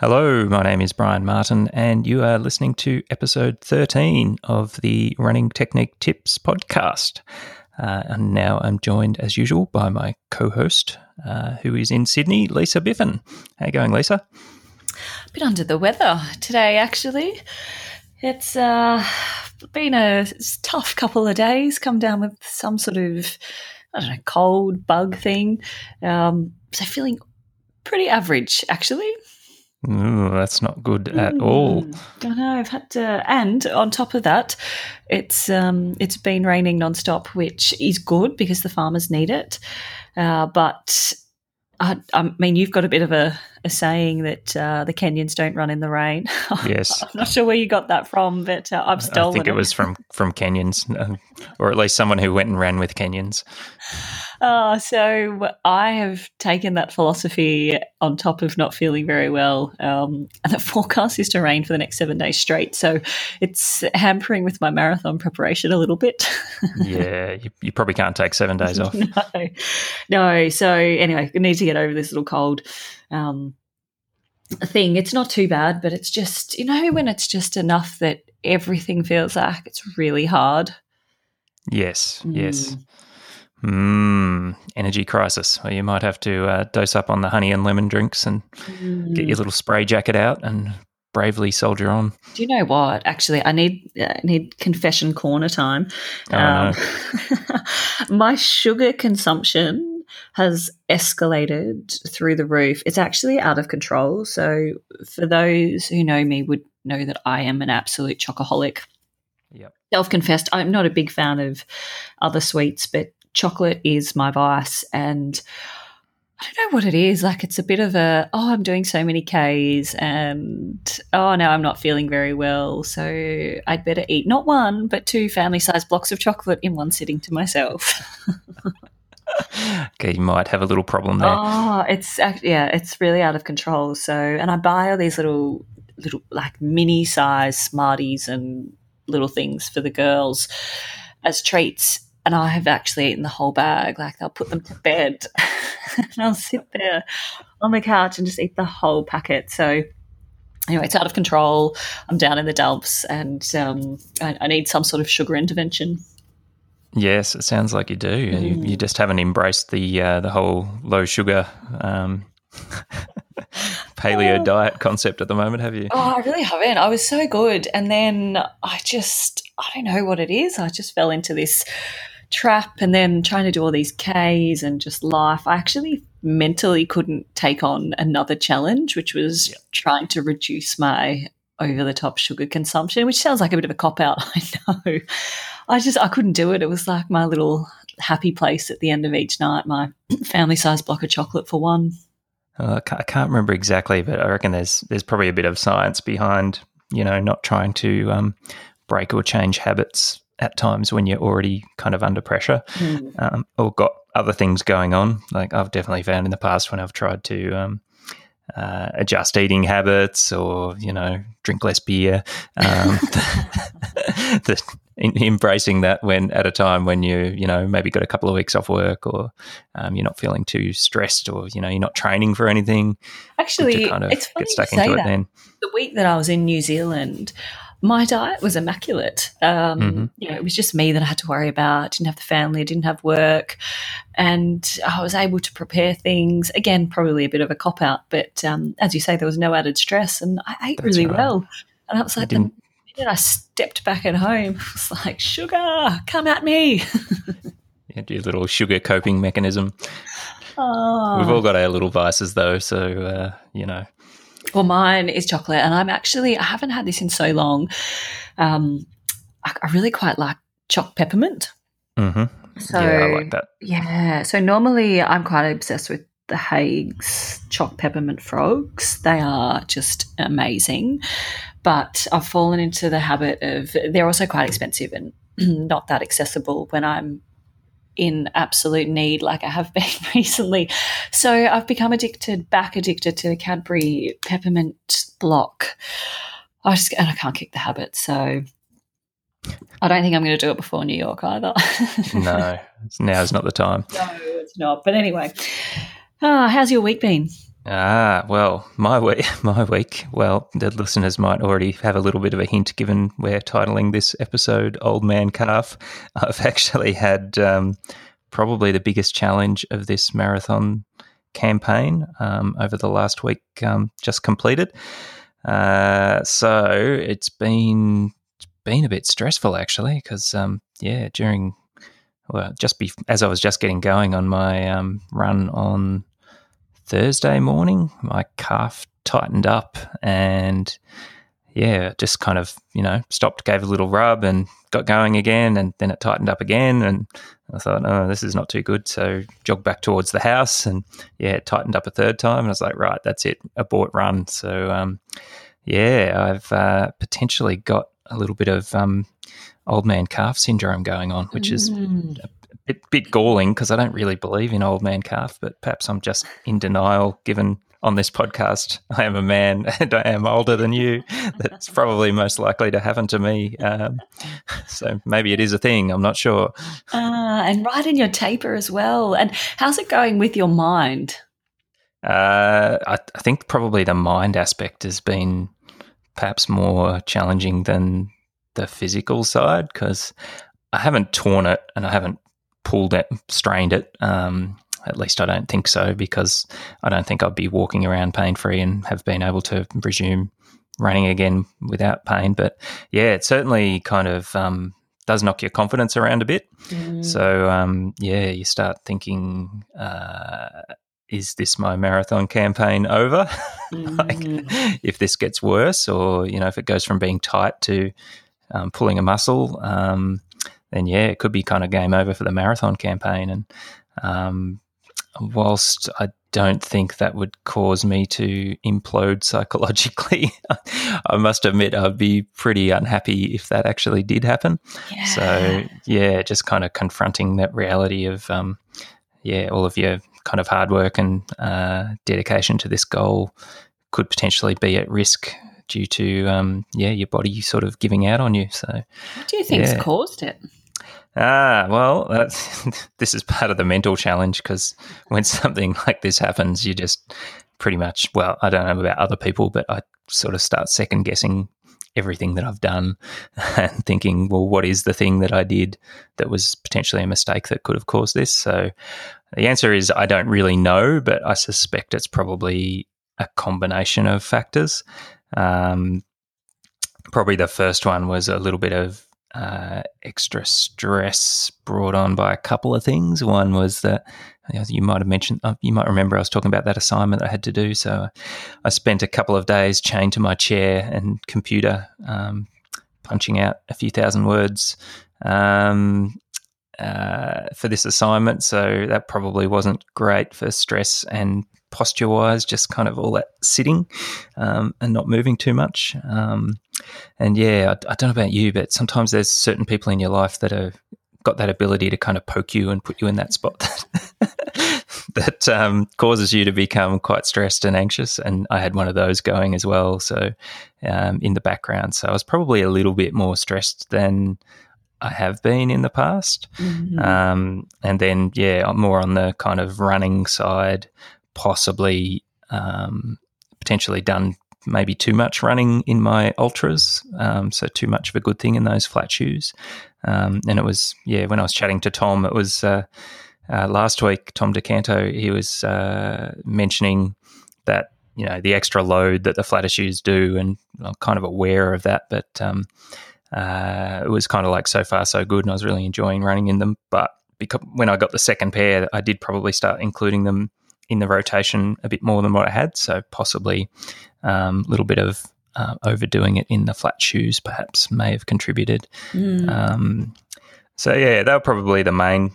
Hello, my name is Brian Martin, and you are listening to episode 13 of the Running Technique Tips podcast. Uh, and now I'm joined, as usual, by my co host, uh, who is in Sydney, Lisa Biffin. How you going, Lisa? A bit under the weather today, actually. It's uh, been a tough couple of days, come down with some sort of, I don't know, cold bug thing. Um, so feeling pretty average, actually. That's not good at mm. all. I know. I've had to, and on top of that, it's um, it's been raining nonstop, which is good because the farmers need it. Uh, but I, I, mean, you've got a bit of a, a saying that uh, the Kenyans don't run in the rain. Yes, I'm not sure where you got that from, but uh, I've stolen. I think it, it was from from Kenyans, or at least someone who went and ran with Kenyans. Uh, so I have taken that philosophy on top of not feeling very well. Um, and the forecast is to rain for the next seven days straight. So it's hampering with my marathon preparation a little bit. yeah, you, you, probably can't take seven days off. no, no. So anyway, I need to get over this little cold. Um, thing. It's not too bad, but it's just, you know, when it's just enough that everything feels like it's really hard. Yes, mm. yes. Mmm, energy crisis. Well, you might have to uh, dose up on the honey and lemon drinks and mm. get your little spray jacket out and bravely soldier on. Do you know what? Actually, I need uh, need confession corner time. Oh, um, no. my sugar consumption has escalated through the roof. It's actually out of control. So, for those who know me, would know that I am an absolute chocoholic. Yep. Self confessed, I'm not a big fan of other sweets, but chocolate is my vice and I don't know what it is. Like it's a bit of a oh, I'm doing so many Ks and oh no, I'm not feeling very well. So I'd better eat not one, but two family sized blocks of chocolate in one sitting to myself. okay, you might have a little problem there. Oh, it's yeah, it's really out of control. So and I buy all these little little like mini size Smarties and little things for the girls as treats and I have actually eaten the whole bag. Like I'll put them to bed, and I'll sit there on the couch and just eat the whole packet. So anyway, it's out of control. I'm down in the dumps, and um, I, I, need some sort of sugar intervention. Yes, it sounds like you do. Mm. You, you, just haven't embraced the uh, the whole low sugar um, paleo oh. diet concept at the moment, have you? Oh, I really haven't. I was so good, and then I just I don't know what it is. I just fell into this trap and then trying to do all these Ks and just life. I actually mentally couldn't take on another challenge, which was trying to reduce my over the top sugar consumption, which sounds like a bit of a cop out. I know. I just, I couldn't do it. It was like my little happy place at the end of each night, my family sized block of chocolate for one. Uh, I can't remember exactly, but I reckon there's there's probably a bit of science behind you know not trying to um, break or change habits at times when you're already kind of under pressure mm. um, or got other things going on. Like I've definitely found in the past when I've tried to um, uh, adjust eating habits or, you know, drink less beer, um, the, the, embracing that when at a time when you, you know, maybe got a couple of weeks off work or um, you're not feeling too stressed or, you know, you're not training for anything. Actually, kind of it's funny get stuck into that. it then. The week that I was in New Zealand, my diet was immaculate. Um, mm-hmm. You know, it was just me that I had to worry about. I Didn't have the family, I didn't have work, and I was able to prepare things. Again, probably a bit of a cop out, but um, as you say, there was no added stress, and I ate That's really right. well. And I was like, the minute I stepped back at home, I was like, "Sugar, come at me!" yeah, your little sugar coping mechanism. Oh. We've all got our little vices, though, so uh, you know well, mine is chocolate, and I'm actually I haven't had this in so long. Um, I, I really quite like choc peppermint. Mm-hmm. So yeah, I like that. Yeah. So normally I'm quite obsessed with the Haigh's choc peppermint frogs. They are just amazing. But I've fallen into the habit of they're also quite expensive and not that accessible when I'm in absolute need like I have been recently. So I've become addicted, back addicted to the Cadbury peppermint block. I just and I can't kick the habit. So I don't think I'm going to do it before New York either. no, now is not the time. No, it's not. But anyway, oh, how's your week been? Ah, well, my week, my week. Well, the listeners might already have a little bit of a hint, given we're titling this episode "Old Man Calf." I've actually had um, probably the biggest challenge of this marathon campaign um, over the last week, um, just completed. Uh, so it's been been a bit stressful actually, because um, yeah, during well, just be, as I was just getting going on my um, run on Thursday morning, my calf tightened up and yeah, just kind of, you know, stopped, gave a little rub and got going again. And then it tightened up again. And I thought, oh, this is not too good. So jogged back towards the house and yeah, it tightened up a third time. And I was like, right, that's it, abort run. So, um, yeah, I've uh, potentially got a little bit of um, old man calf syndrome going on, which is a bit, galling because I don't really believe in old man calf, but perhaps I'm just in denial given on this podcast I am a man and I am older than you. That's probably most likely to happen to me. Um, so maybe it is a thing. I'm not sure. Uh, and right in your taper as well. And how's it going with your mind? Uh, I, I think probably the mind aspect has been perhaps more challenging than the physical side because I haven't torn it and I haven't pulled it, strained it. Um, at least I don't think so because I don't think I'd be walking around pain free and have been able to resume running again without pain. But yeah, it certainly kind of um, does knock your confidence around a bit. Mm. So um, yeah, you start thinking, uh, is this my marathon campaign over? Mm. like, if this gets worse, or you know, if it goes from being tight to um, pulling a muscle, um, then yeah, it could be kind of game over for the marathon campaign. And um, whilst I don't think that would cause me to implode psychologically, I must admit I'd be pretty unhappy if that actually did happen. Yeah. So yeah, just kind of confronting that reality of um, yeah, all of your kind of hard work and uh, dedication to this goal could potentially be at risk due to um, yeah your body sort of giving out on you. So, what do you think's yeah. caused it? Ah, well, this is part of the mental challenge because when something like this happens, you just pretty much, well, I don't know about other people, but I sort of start second guessing everything that I've done and thinking, well, what is the thing that I did that was potentially a mistake that could have caused this? So the answer is I don't really know, but I suspect it's probably a combination of factors. Um, probably the first one was a little bit of uh, extra stress brought on by a couple of things. One was that you might have mentioned, uh, you might remember I was talking about that assignment that I had to do. So I spent a couple of days chained to my chair and computer, um, punching out a few thousand words um, uh, for this assignment. So that probably wasn't great for stress and posture wise, just kind of all that sitting um, and not moving too much. Um, and yeah, I, I, don't know about you, but sometimes there's certain people in your life that have got that ability to kind of poke you and put you in that spot that, that um, causes you to become quite stressed and anxious. And I had one of those going as well. So um, in the background, so I was probably a little bit more stressed than I have been in the past. Mm-hmm. Um, and then, yeah, more on the kind of running side possibly um, potentially done maybe too much running in my ultras, um, so too much of a good thing in those flat shoes. Um, and it was yeah, when I was chatting to Tom, it was uh, uh, last week. Tom DeCanto he was uh, mentioning that you know the extra load that the flatter shoes do, and I'm kind of aware of that, but. Um, uh, it was kind of like so far so good, and I was really enjoying running in them. But because when I got the second pair, I did probably start including them in the rotation a bit more than what I had. So possibly um, a little bit of uh, overdoing it in the flat shoes perhaps may have contributed. Mm. Um, so yeah, they were probably the main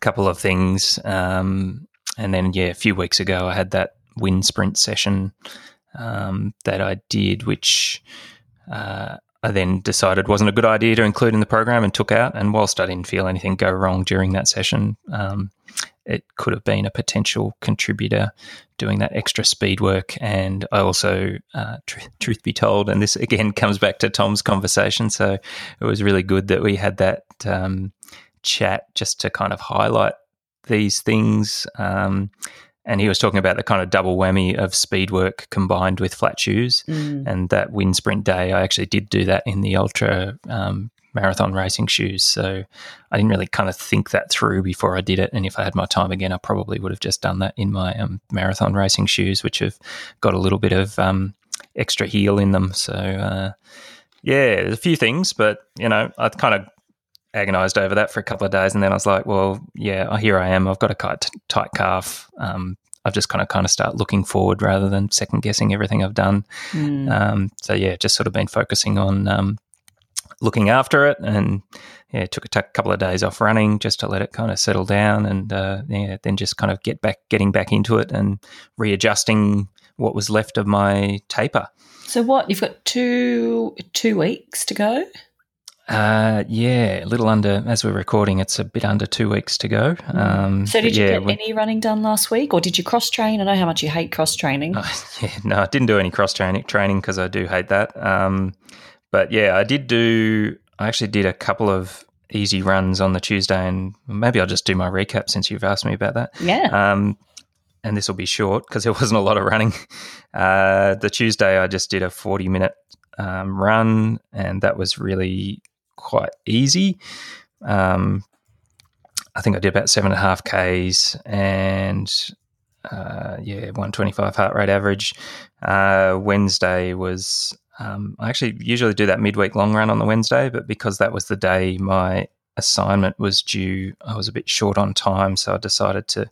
couple of things. Um, and then yeah, a few weeks ago I had that wind sprint session um, that I did, which uh, I then decided wasn't a good idea to include in the program and took out. And whilst I didn't feel anything go wrong during that session, um, it could have been a potential contributor doing that extra speed work. And I also, uh, tr- truth be told, and this again comes back to Tom's conversation. So it was really good that we had that um, chat just to kind of highlight these things. Um, and he was talking about the kind of double whammy of speed work combined with flat shoes. Mm. And that wind sprint day, I actually did do that in the ultra um, marathon racing shoes. So I didn't really kind of think that through before I did it. And if I had my time again, I probably would have just done that in my um, marathon racing shoes, which have got a little bit of um, extra heel in them. So uh, yeah, there's a few things, but you know, I kind of agonized over that for a couple of days, and then I was like, well, yeah, here I am. I've got a tight, tight calf. Um, I've just kind of kind of start looking forward rather than second guessing everything I've done. Mm. Um, so yeah, just sort of been focusing on um, looking after it, and yeah, took a t- couple of days off running just to let it kind of settle down, and uh, yeah, then just kind of get back, getting back into it, and readjusting what was left of my taper. So what? You've got two two weeks to go. Uh, yeah, a little under, as we're recording, it's a bit under two weeks to go. Um, So did you yeah, get we- any running done last week, or did you cross train? I know how much you hate cross training. yeah, no, I didn't do any cross training training because I do hate that. Um, but yeah, I did do. I actually did a couple of easy runs on the Tuesday, and maybe I'll just do my recap since you've asked me about that. Yeah. Um, and this will be short because there wasn't a lot of running. Uh, the Tuesday, I just did a 40 minute um, run, and that was really quite easy. Um, I think I did about seven and a half Ks and uh, yeah, 125 heart rate average. Uh, Wednesday was, um, I actually usually do that midweek long run on the Wednesday, but because that was the day my assignment was due, I was a bit short on time. So I decided to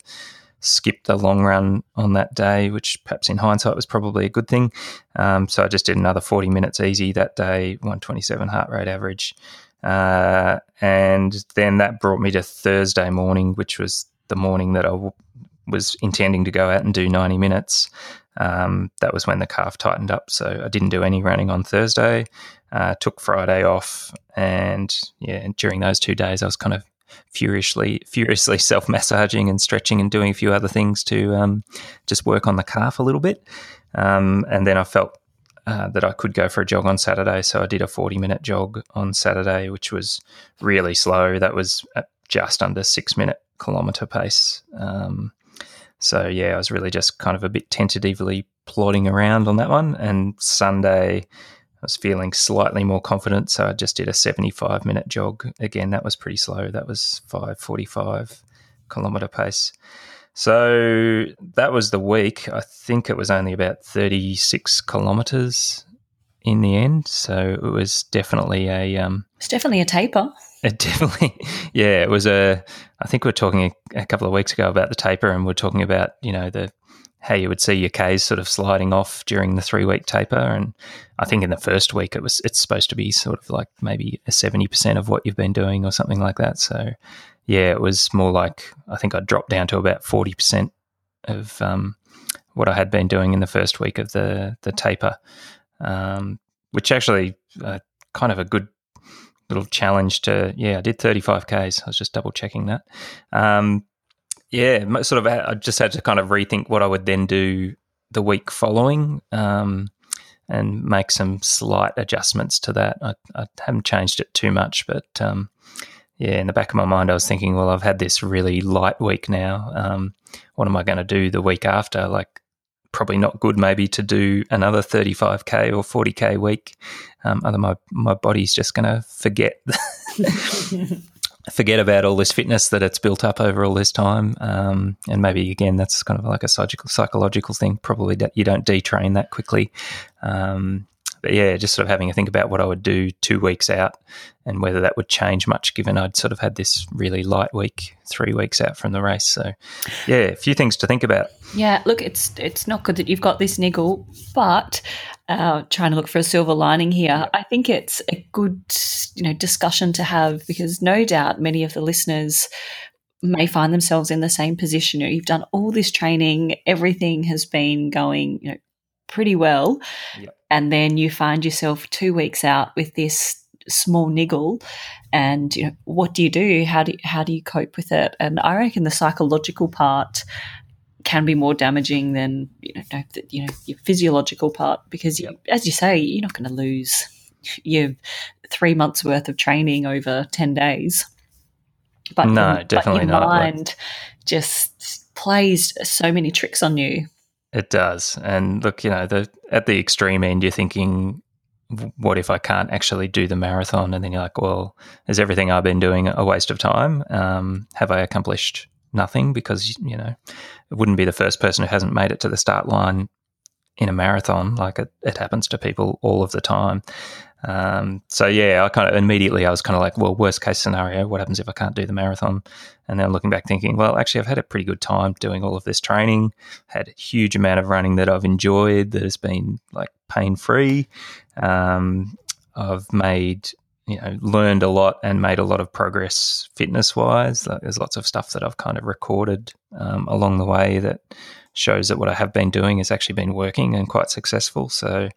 skip the long run on that day, which perhaps in hindsight was probably a good thing. Um, so I just did another 40 minutes easy that day, 127 heart rate average. Uh, and then that brought me to Thursday morning, which was the morning that I w- was intending to go out and do 90 minutes. Um, that was when the calf tightened up. So I didn't do any running on Thursday, uh, took Friday off. And yeah, and during those two days, I was kind of furiously, furiously self massaging and stretching and doing a few other things to um, just work on the calf a little bit. Um, and then I felt uh, that I could go for a jog on Saturday. So I did a 40 minute jog on Saturday, which was really slow. That was just under six minute kilometre pace. Um, so yeah, I was really just kind of a bit tentatively plodding around on that one. And Sunday, was feeling slightly more confident. So I just did a 75 minute jog. Again, that was pretty slow. That was 545 kilometre pace. So that was the week. I think it was only about 36 kilometres in the end. So it was definitely a, um, it's definitely a taper. it definitely, yeah, it was a, I think we were talking a, a couple of weeks ago about the taper and we are talking about, you know, the, how you would see your Ks sort of sliding off during the three week taper. And I think in the first week it was, it's supposed to be sort of like maybe a 70% of what you've been doing or something like that. So yeah, it was more like I think I dropped down to about forty percent of um, what I had been doing in the first week of the the taper, um, which actually uh, kind of a good little challenge to. Yeah, I did thirty five k's. I was just double checking that. Um, yeah, sort of. I just had to kind of rethink what I would then do the week following. Um, and make some slight adjustments to that. I, I haven't changed it too much, but um, yeah, in the back of my mind, I was thinking, well, I've had this really light week now. Um, what am I going to do the week after? Like, probably not good, maybe to do another 35k or 40k week. Um, other my my body's just going to forget forget about all this fitness that it's built up over all this time. Um, and maybe again, that's kind of like a psychological psychological thing. Probably that you don't detrain that quickly. Um, but yeah, just sort of having a think about what I would do two weeks out and whether that would change much given I'd sort of had this really light week three weeks out from the race. So yeah, a few things to think about. Yeah, look, it's it's not good that you've got this niggle, but uh, trying to look for a silver lining here, I think it's a good you know discussion to have because no doubt many of the listeners may find themselves in the same position. You know, you've done all this training, everything has been going you know pretty well, Yep. and then you find yourself two weeks out with this small niggle and you know what do you do how do how do you cope with it and i reckon the psychological part can be more damaging than you know you know your physiological part because you, as you say you're not going to lose your three months worth of training over 10 days but No, your, definitely but your not. Mind just plays so many tricks on you. It does. And look, you know, the at the extreme end, you're thinking, what if I can't actually do the marathon? And then you're like, well, is everything I've been doing a waste of time? Um, have I accomplished nothing? Because, you know, it wouldn't be the first person who hasn't made it to the start line in a marathon. Like it, it happens to people all of the time. Um, so yeah, I kind of immediately I was kind of like, well, worst case scenario, what happens if I can't do the marathon? And then looking back, thinking, well, actually, I've had a pretty good time doing all of this training. Had a huge amount of running that I've enjoyed that has been like pain free. Um, I've made you know learned a lot and made a lot of progress fitness wise. There's lots of stuff that I've kind of recorded um, along the way that shows that what I have been doing has actually been working and quite successful. So,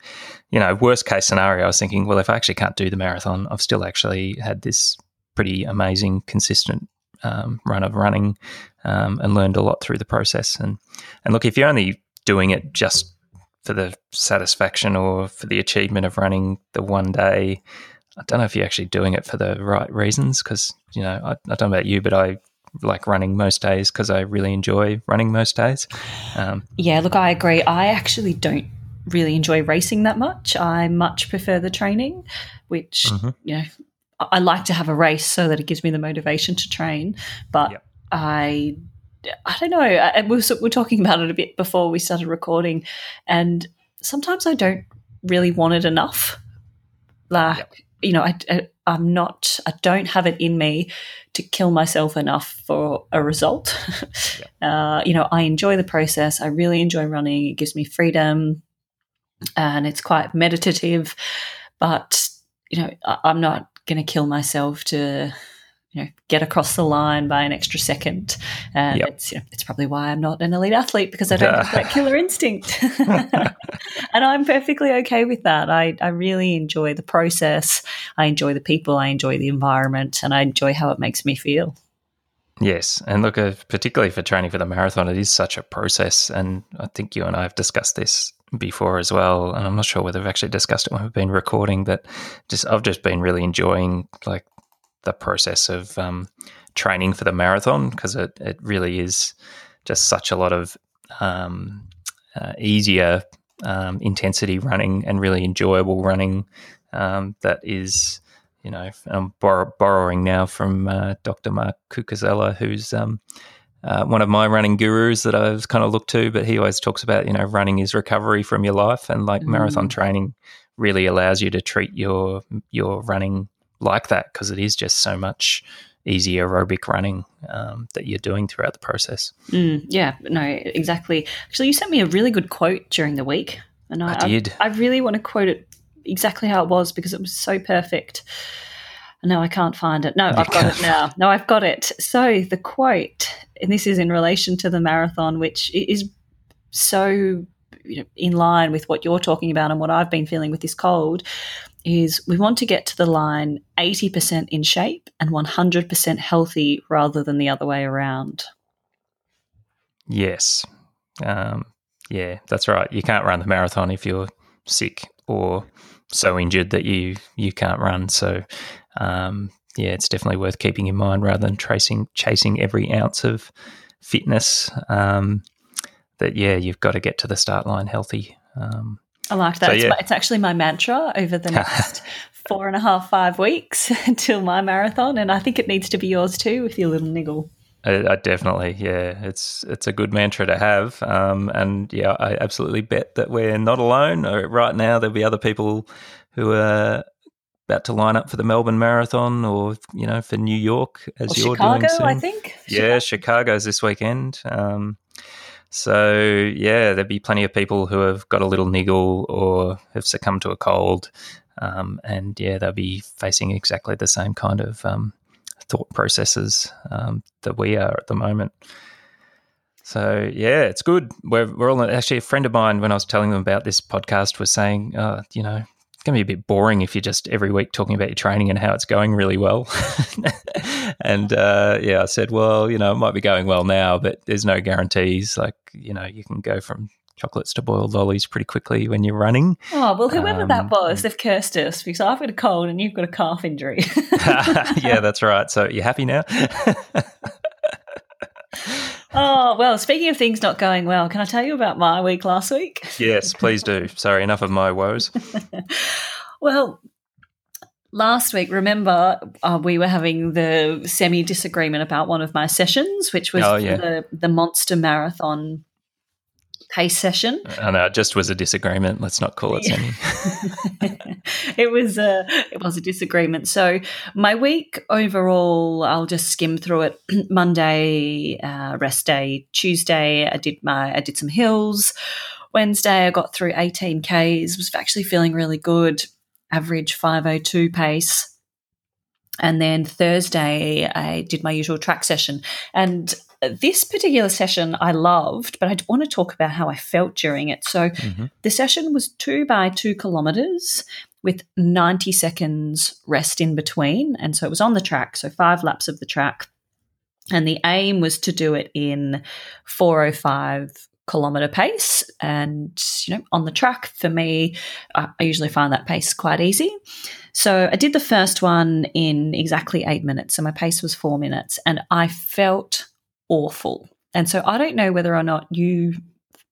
you know, worst case scenario, I was thinking, well, if I actually can't do the marathon, I've still actually had this pretty amazing, consistent um, run of running um, and learned a lot through the process. And and look, if you're only doing it just for the satisfaction or for the achievement of running the one day, I don't know if you're actually doing it for the right reasons. Because you know, I, I don't know about you, but I like running most days because I really enjoy running most days. Um, yeah, look, I agree. I actually don't really enjoy racing that much. I much prefer the training, which, mm-hmm. you know, I like to have a race so that it gives me the motivation to train. But yep. I, I don't know. I, we were, we talking about it a bit before we started recording, and sometimes I don't really want it enough. Like, yep. you know, I, I I'm not, I don't have it in me to kill myself enough for a result. yeah. uh, you know, I enjoy the process. I really enjoy running. It gives me freedom and it's quite meditative. But, you know, I, I'm not going to kill myself to you know get across the line by an extra second. And yep. it's you know, it's probably why I'm not an elite athlete because I don't have that killer instinct. And I'm perfectly okay with that. I, I really enjoy the process. I enjoy the people. I enjoy the environment and I enjoy how it makes me feel. Yes, and look, uh, particularly for training for the marathon, it is such a process, and I think you and I have discussed this before as well. And I'm not sure whether we've actually discussed it when we've been recording, but just I've just been really enjoying like the process of um, training for the marathon because it, it really is just such a lot of um, uh, easier um, intensity running and really enjoyable running um, that is, you know, I'm bor- borrowing now from uh, Dr. Mark Cucuzzella, who's um, uh, one of my running gurus that I've kind of looked to, but he always talks about, you know, running is recovery from your life and like mm. marathon training really allows you to treat your your running like that because it is just so much easy aerobic running um, that you're doing throughout the process. Mm, yeah, no, exactly. Actually, you sent me a really good quote during the week, and I, I did. I, I really want to quote it exactly how it was because it was so perfect. No, I can't find it. No, I've got it now. No, I've got it. So the quote, and this is in relation to the marathon, which is so you know, in line with what you're talking about and what I've been feeling with this cold, is we want to get to the line 80% in shape and 100% healthy rather than the other way around. Yes. Um, yeah, that's right. You can't run the marathon if you're sick or so injured that you you can't run. So, um, yeah, it's definitely worth keeping in mind rather than tracing chasing every ounce of fitness. Um, that yeah, you've got to get to the start line healthy. Um, I like that. So, it's, yeah. it's, actually my mantra over the next four and a half, five weeks until my marathon, and I think it needs to be yours too with your little niggle. I, I definitely, yeah, it's it's a good mantra to have, um, and yeah, I absolutely bet that we're not alone. Uh, right now, there'll be other people who are about to line up for the Melbourne Marathon, or you know, for New York as or you're Chicago, doing. Soon. I think. Yeah, Chicago. Chicago's this weekend. Um, so yeah, there'd be plenty of people who have got a little niggle or have succumbed to a cold, um, and yeah, they'll be facing exactly the same kind of um, thought processes um, that we are at the moment. So yeah, it's good. We're, we're all actually a friend of mine when I was telling them about this podcast was saying, uh, you know, going to be a bit boring if you're just every week talking about your training and how it's going really well. and uh, yeah, I said, well, you know, it might be going well now, but there's no guarantees. Like, you know, you can go from chocolates to boiled lollies pretty quickly when you're running. Oh, well, whoever um, that was, they've cursed us because I've got a cold and you've got a calf injury. yeah, that's right. So you're happy now? Oh, well, speaking of things not going well, can I tell you about my week last week? yes, please do. Sorry, enough of my woes. well, last week, remember, uh, we were having the semi disagreement about one of my sessions, which was oh, yeah. the, the Monster Marathon pace session. I know, it just was a disagreement. Let's not call it it was a it was a disagreement. So my week overall, I'll just skim through it. Monday, uh, rest day. Tuesday, I did my I did some hills. Wednesday, I got through 18 Ks. Was actually feeling really good. Average 502 pace. And then Thursday, I did my usual track session. And this particular session I loved, but I want to talk about how I felt during it. So mm-hmm. the session was two by two kilometers with 90 seconds rest in between. And so it was on the track, so five laps of the track. And the aim was to do it in 405 kilometer pace. And, you know, on the track for me, I, I usually find that pace quite easy. So I did the first one in exactly eight minutes. So my pace was four minutes. And I felt awful. And so I don't know whether or not you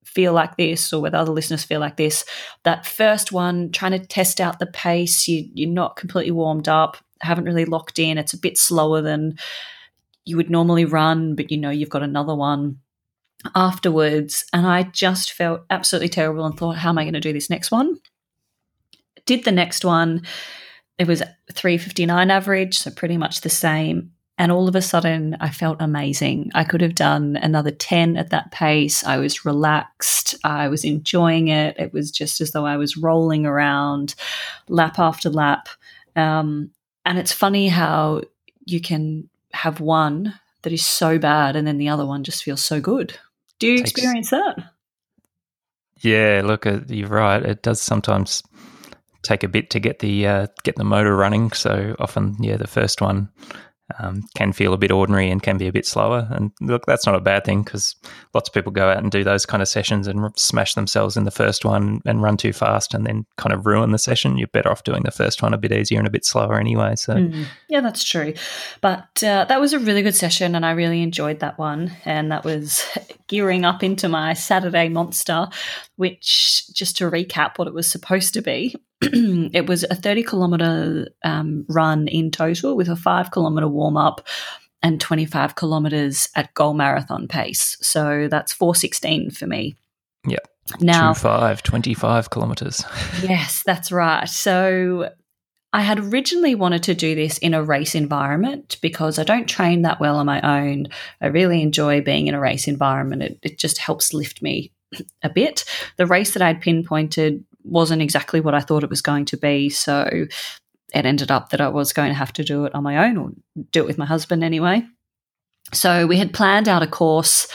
feel like this or whether other listeners feel like this. That first one, trying to test out the pace, you, you're not completely warmed up, haven't really locked in. It's a bit slower than you would normally run, but you know you've got another one afterwards. And I just felt absolutely terrible and thought, how am I going to do this next one? Did the next one. It was 359 average, so pretty much the same. And all of a sudden, I felt amazing. I could have done another 10 at that pace. I was relaxed. I was enjoying it. It was just as though I was rolling around lap after lap. Um, and it's funny how you can have one that is so bad and then the other one just feels so good. Do you Takes, experience that? Yeah, look, uh, you're right. It does sometimes take a bit to get the uh, get the motor running. So often, yeah, the first one um, can feel a bit ordinary and can be a bit slower. And look, that's not a bad thing because lots of people go out and do those kind of sessions and smash themselves in the first one and run too fast and then kind of ruin the session. You're better off doing the first one a bit easier and a bit slower anyway. So, mm, yeah, that's true. But uh, that was a really good session and I really enjoyed that one. And that was gearing up into my Saturday monster, which, just to recap what it was supposed to be, it was a 30 kilometer um, run in total with a five kilometer warm up and 25 kilometers at goal marathon pace. So that's 416 for me. Yeah. Now, Two, five, 25 kilometers. yes, that's right. So I had originally wanted to do this in a race environment because I don't train that well on my own. I really enjoy being in a race environment. It, it just helps lift me a bit. The race that I'd pinpointed wasn't exactly what I thought it was going to be. So it ended up that I was going to have to do it on my own or do it with my husband anyway. So we had planned out a course.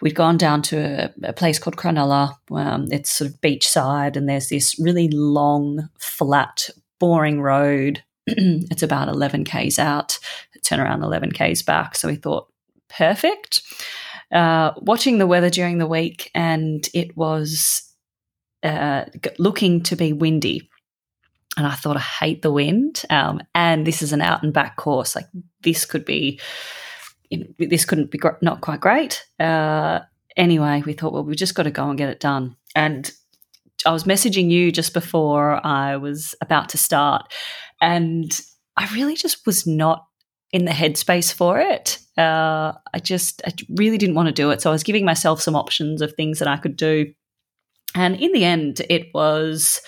We'd gone down to a, a place called Cronulla. Um, it's sort of beachside, and there's this really long, flat, boring road. it's about 11 k's out, turn around 11 k's back. So we thought, perfect. Uh, watching the weather during the week, and it was uh, looking to be windy. And I thought, I hate the wind. Um, and this is an out and back course. Like this could be, you know, this couldn't be gr- not quite great. Uh, anyway, we thought, well, we've just got to go and get it done. And I was messaging you just before I was about to start. And I really just was not in the headspace for it. Uh, I just, I really didn't want to do it. So I was giving myself some options of things that I could do. And in the end, it was.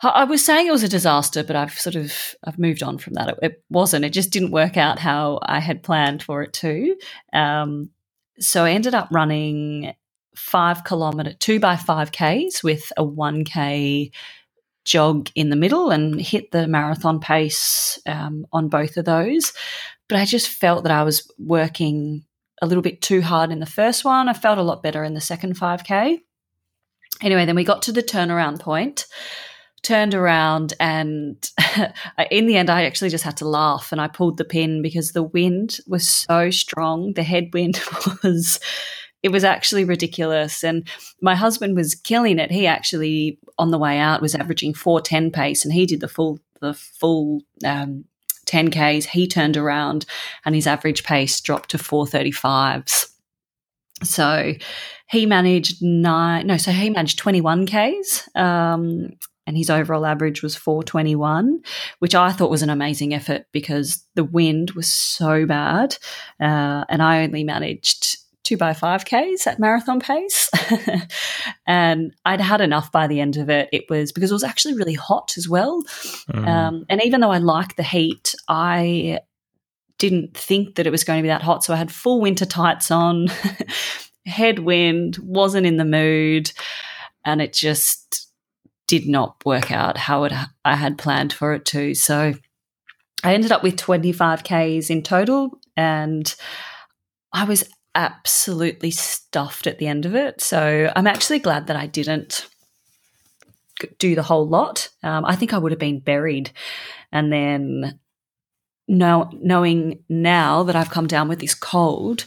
I was saying it was a disaster, but I've sort of I've moved on from that. It, it wasn't. It just didn't work out how I had planned for it to. Um, so I ended up running five kilometer, two by five k's with a one k jog in the middle, and hit the marathon pace um, on both of those. But I just felt that I was working a little bit too hard in the first one. I felt a lot better in the second five k. Anyway, then we got to the turnaround point, turned around, and in the end, I actually just had to laugh and I pulled the pin because the wind was so strong. The headwind was. It was actually ridiculous. And my husband was killing it. He actually, on the way out, was averaging 410 pace and he did the full, the full um, 10Ks. He turned around and his average pace dropped to 435s. So he managed nine, no, so he managed 21 Ks. Um, and his overall average was 421, which I thought was an amazing effort because the wind was so bad. Uh, and I only managed two by five Ks at marathon pace. and I'd had enough by the end of it. It was because it was actually really hot as well. Mm. Um, and even though I like the heat, I didn't think that it was going to be that hot. So I had full winter tights on, headwind, wasn't in the mood. And it just, did not work out how it, I had planned for it to. So I ended up with 25 Ks in total, and I was absolutely stuffed at the end of it. So I'm actually glad that I didn't do the whole lot. Um, I think I would have been buried. And then know, knowing now that I've come down with this cold,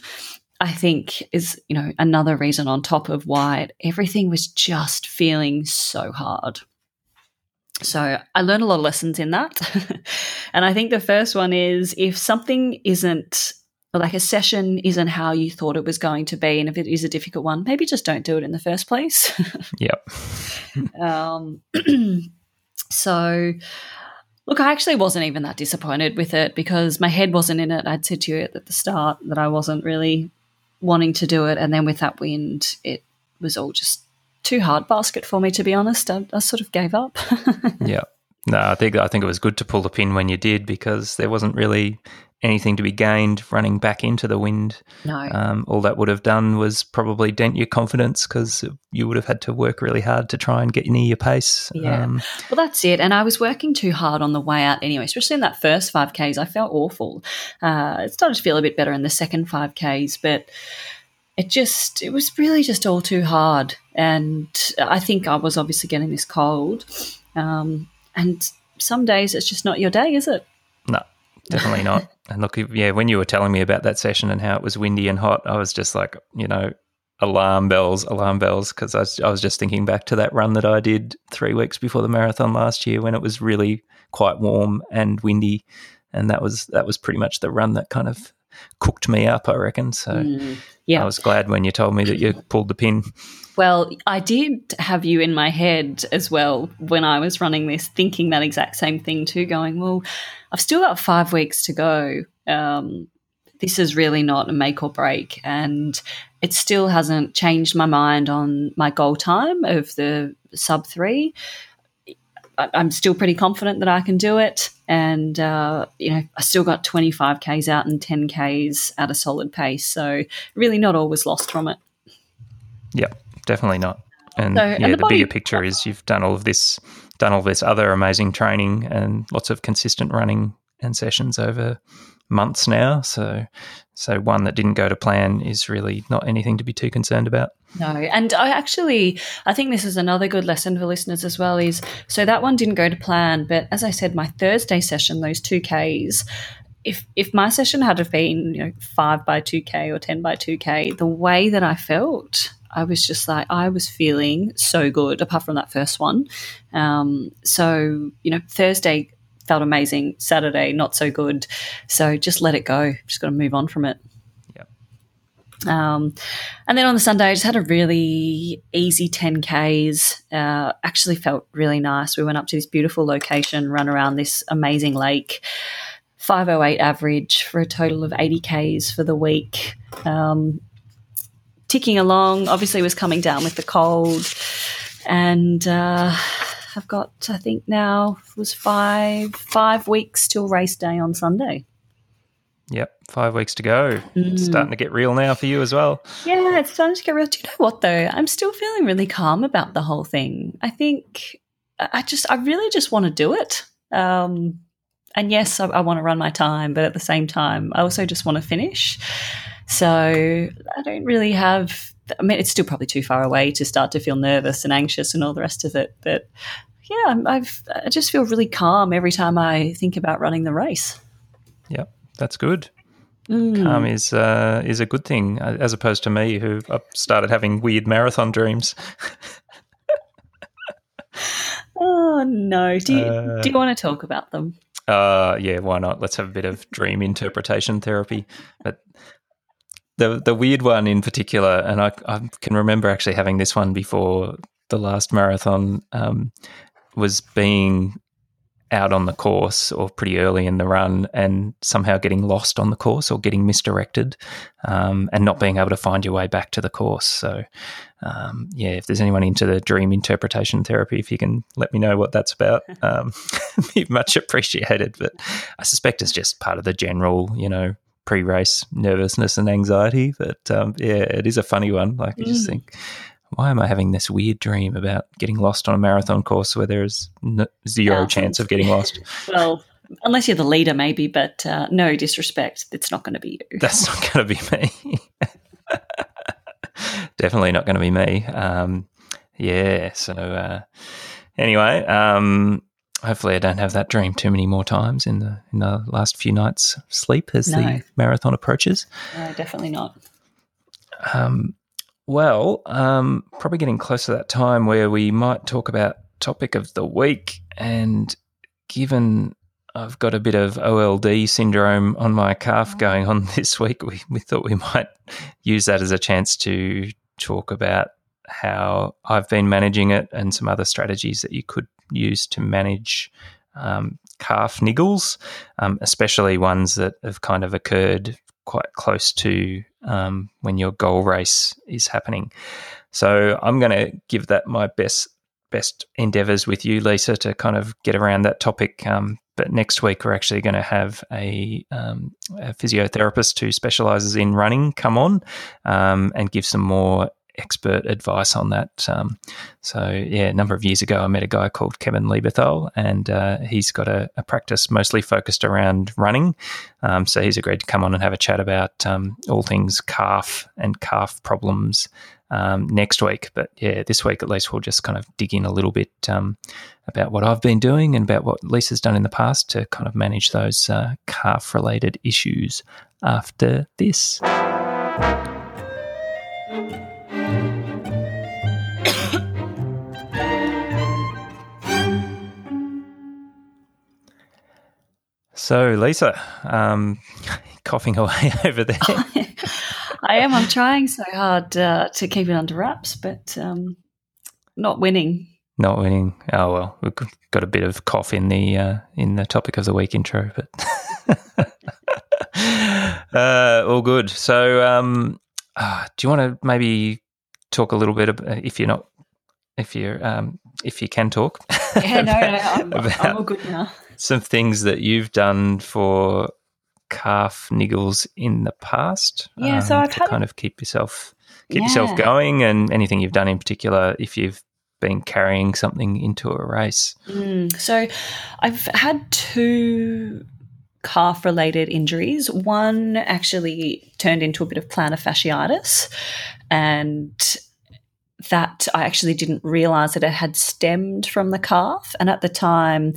I think is, you know, another reason on top of why everything was just feeling so hard. So I learned a lot of lessons in that. and I think the first one is if something isn't like a session isn't how you thought it was going to be, and if it is a difficult one, maybe just don't do it in the first place. yep. um, so, look, I actually wasn't even that disappointed with it because my head wasn't in it. I'd said to you at the start that I wasn't really wanting to do it. And then with that wind, it was all just too hard basket for me, to be honest. I, I sort of gave up. yeah. No, I think I think it was good to pull the pin when you did because there wasn't really anything to be gained running back into the wind. No. Um, all that would have done was probably dent your confidence because you would have had to work really hard to try and get near your pace. Yeah. Um, well, that's it. And I was working too hard on the way out anyway, especially in that first 5Ks. I felt awful. Uh, it started to feel a bit better in the second 5Ks, but it just, it was really just all too hard. And I think I was obviously getting this cold. Um, and some days it's just not your day, is it? No, definitely not. And look, yeah, when you were telling me about that session and how it was windy and hot, I was just like, you know, alarm bells, alarm bells, because I was, I was just thinking back to that run that I did three weeks before the marathon last year when it was really quite warm and windy, and that was that was pretty much the run that kind of cooked me up, I reckon. So mm, yeah, I was glad when you told me that you pulled the pin. Well, I did have you in my head as well when I was running this, thinking that exact same thing too, going, well, I've still got five weeks to go. Um, this is really not a make or break. And it still hasn't changed my mind on my goal time of the sub three. I'm still pretty confident that I can do it. And, uh, you know, I still got 25Ks out and 10Ks at a solid pace. So, really, not all was lost from it. Yep, definitely not. And so, yeah, and the, the bigger picture is you've done all of this, done all this other amazing training and lots of consistent running and sessions over months now. So, so one that didn't go to plan is really not anything to be too concerned about. No, and I actually I think this is another good lesson for listeners as well. Is so that one didn't go to plan, but as I said, my Thursday session, those two Ks, if if my session had have been you know five by two K or ten by two K, the way that I felt. I was just like, I was feeling so good, apart from that first one. Um, so, you know, Thursday felt amazing. Saturday, not so good. So just let it go. Just got to move on from it. Yeah. Um, and then on the Sunday, I just had a really easy 10Ks. Uh, actually felt really nice. We went up to this beautiful location, run around this amazing lake. 508 average for a total of 80 Ks for the week. Um, ticking along, obviously, was coming down with the cold. And uh, I've got, I think now was five five weeks till race day on Sunday. Yep, five weeks to go. Mm. It's starting to get real now for you as well. Yeah, it's starting to get real. Do you know what though? I'm still feeling really calm about the whole thing. I think I just, I really just want to do it. Um, and yes, I, I want to run my time, but at the same time, I also just want to finish. So I don't really have I mean, it's still probably too far away to start to feel nervous and anxious and all the rest of it. But yeah, I've, I just feel really calm every time I think about running the race. Yep, that's good. Mm. Calm is uh, is a good thing, uh, as opposed to me, who started having weird marathon dreams. oh no! Do you uh, do you want to talk about them? Uh, yeah, why not? Let's have a bit of dream interpretation therapy. But the the weird one in particular, and I, I can remember actually having this one before the last marathon um, was being out on the course or pretty early in the run and somehow getting lost on the course or getting misdirected um, and not being able to find your way back to the course. So, um, yeah, if there's anyone into the dream interpretation therapy, if you can let me know what that's about, um, be much appreciated. But I suspect it's just part of the general, you know, pre-race nervousness and anxiety. But um, yeah, it is a funny one. Like you just mm. think, why am I having this weird dream about getting lost on a marathon course where there is n- zero chance of getting lost? well, unless you're the leader, maybe, but uh, no disrespect, it's not going to be you. That's not going to be me. Definitely not going to be me. Um, yeah. So uh, anyway, um, hopefully I don't have that dream too many more times in the in the last few nights sleep as no. the marathon approaches. No, definitely not. Um, well, um, probably getting close to that time where we might talk about topic of the week. And given I've got a bit of OLD syndrome on my calf going on this week, we, we thought we might use that as a chance to talk about how I've been managing it and some other strategies that you could use to manage um, calf niggles, um, especially ones that have kind of occurred quite close to um, when your goal race is happening. So I'm going to give that my best best endeavors with you, Lisa, to kind of get around that topic. Um, but next week we're actually going to have a, um, a physiotherapist who specialises in running come on um, and give some more expert advice on that. Um, so, yeah, a number of years ago, I met a guy called Kevin Lieberthal, and uh, he's got a, a, practice mostly focused around running. Um, so, he's agreed to come on and have a chat about um, all things calf and calf problems um, next week. But yeah, this week at least, we'll just kind of dig in a little bit um, about what I've been doing and about what Lisa's done in the past to kind of manage those uh, calf related issues after this. So, Lisa, um, coughing away over there. I am. I'm trying so hard uh, to keep it under wraps, but um, not winning. Not winning. Oh well, we've got a bit of cough in the uh, in the topic of the week intro, but uh, all good. So, um, uh, do you want to maybe talk a little bit about, if you're not if you're um, if you can talk? Yeah, no, no, I'm, I'm all good now some things that you've done for calf niggles in the past. Yeah, um, so I've to kind of keep yourself keep yeah. yourself going, and anything you've done in particular, if you've been carrying something into a race. Mm, so I've had two calf related injuries. One actually turned into a bit of plantar fasciitis, and that I actually didn't realize that it had stemmed from the calf. And at the time,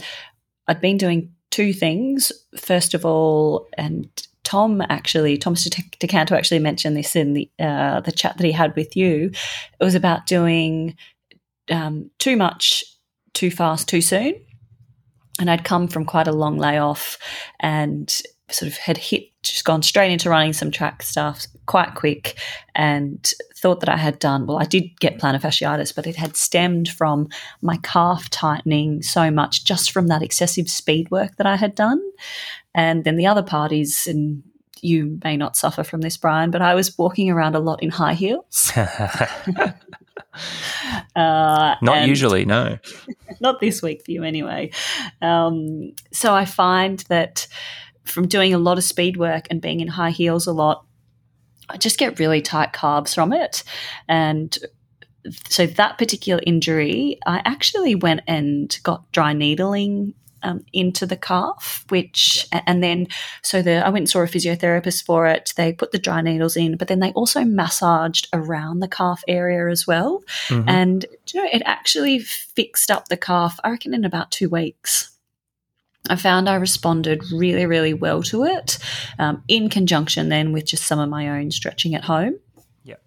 I'd been doing two things. First of all, and Tom actually, Thomas DeCanto actually mentioned this in the uh, the chat that he had with you. It was about doing um, too much, too fast, too soon. And I'd come from quite a long layoff and sort of had hit, just gone straight into running some track stuff quite quick and thought that I had done, well, I did get plantar fasciitis, but it had stemmed from my calf tightening so much just from that excessive speed work that I had done. And then the other part is, and you may not suffer from this, Brian, but I was walking around a lot in high heels. uh, not usually, no. not this week for you, anyway. Um, so I find that from doing a lot of speed work and being in high heels a lot, I just get really tight calves from it. And so that particular injury, I actually went and got dry needling um, into the calf, which and then so the I went and saw a physiotherapist for it. They put the dry needles in, but then they also massaged around the calf area as well, mm-hmm. and you know it actually fixed up the calf. I reckon in about two weeks. I found I responded really, really well to it um, in conjunction then with just some of my own stretching at home. Yeah.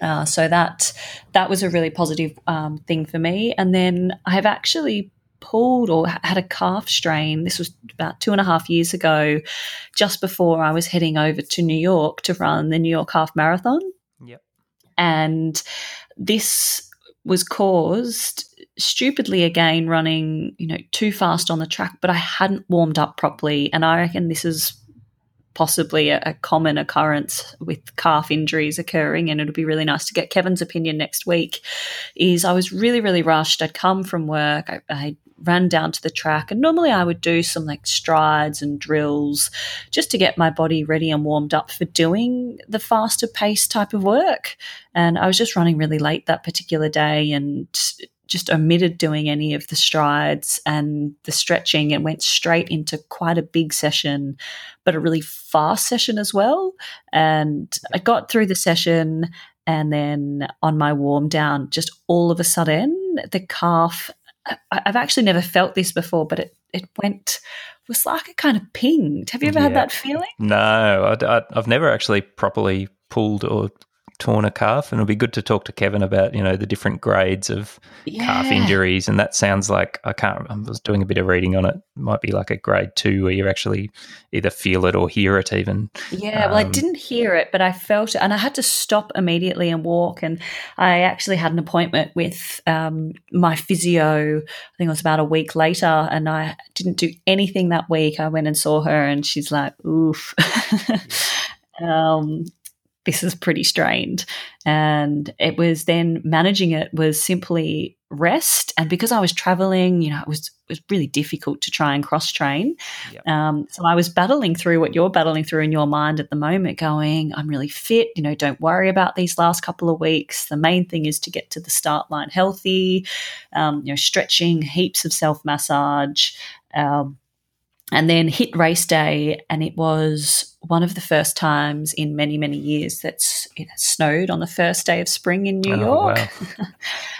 Uh, so that that was a really positive um, thing for me. And then I have actually pulled or had a calf strain. This was about two and a half years ago, just before I was heading over to New York to run the New York Half Marathon. Yep. And this was caused stupidly again running, you know, too fast on the track, but I hadn't warmed up properly. And I reckon this is possibly a, a, common occurrence with calf injuries occurring and it'll be really nice to get kevin's opinion next week is i was really really rushed i'd come from work I, I, ran down to the track and normally i would do some like strides and drills just to get my body ready and warmed up for doing the faster pace type of work and i was just running really late that particular day and just omitted doing any of the strides and the stretching and went straight into quite a big session, but a really fast session as well. And I got through the session, and then on my warm down, just all of a sudden, the calf. I've actually never felt this before, but it, it went was like it kind of pinged. Have you ever yeah. had that feeling? No, I, have never actually properly pulled or torn a calf, and it'll be good to talk to Kevin about you know the different grades of yeah. calf injuries. And that sounds like I can't. I was doing a bit of reading on it. it. Might be like a grade two where you actually either feel it or hear it. Even yeah. Um, well, I um, didn't hear it, but I felt it, and I had to stop immediately and walk. And I actually had an appointment with um, my physio. I think it was about a week later, and I didn't do anything that week. I went and saw her, and she's like, "Oof." um, this is pretty strained. And it was then managing it was simply rest. And because I was traveling, you know, it was, it was really difficult to try and cross train. Yep. Um, so I was battling through what you're battling through in your mind at the moment, going, I'm really fit. You know, don't worry about these last couple of weeks. The main thing is to get to the start line healthy, um, you know, stretching, heaps of self massage. Um, and then hit race day, and it was one of the first times in many, many years that it snowed on the first day of spring in New oh, York. Wow.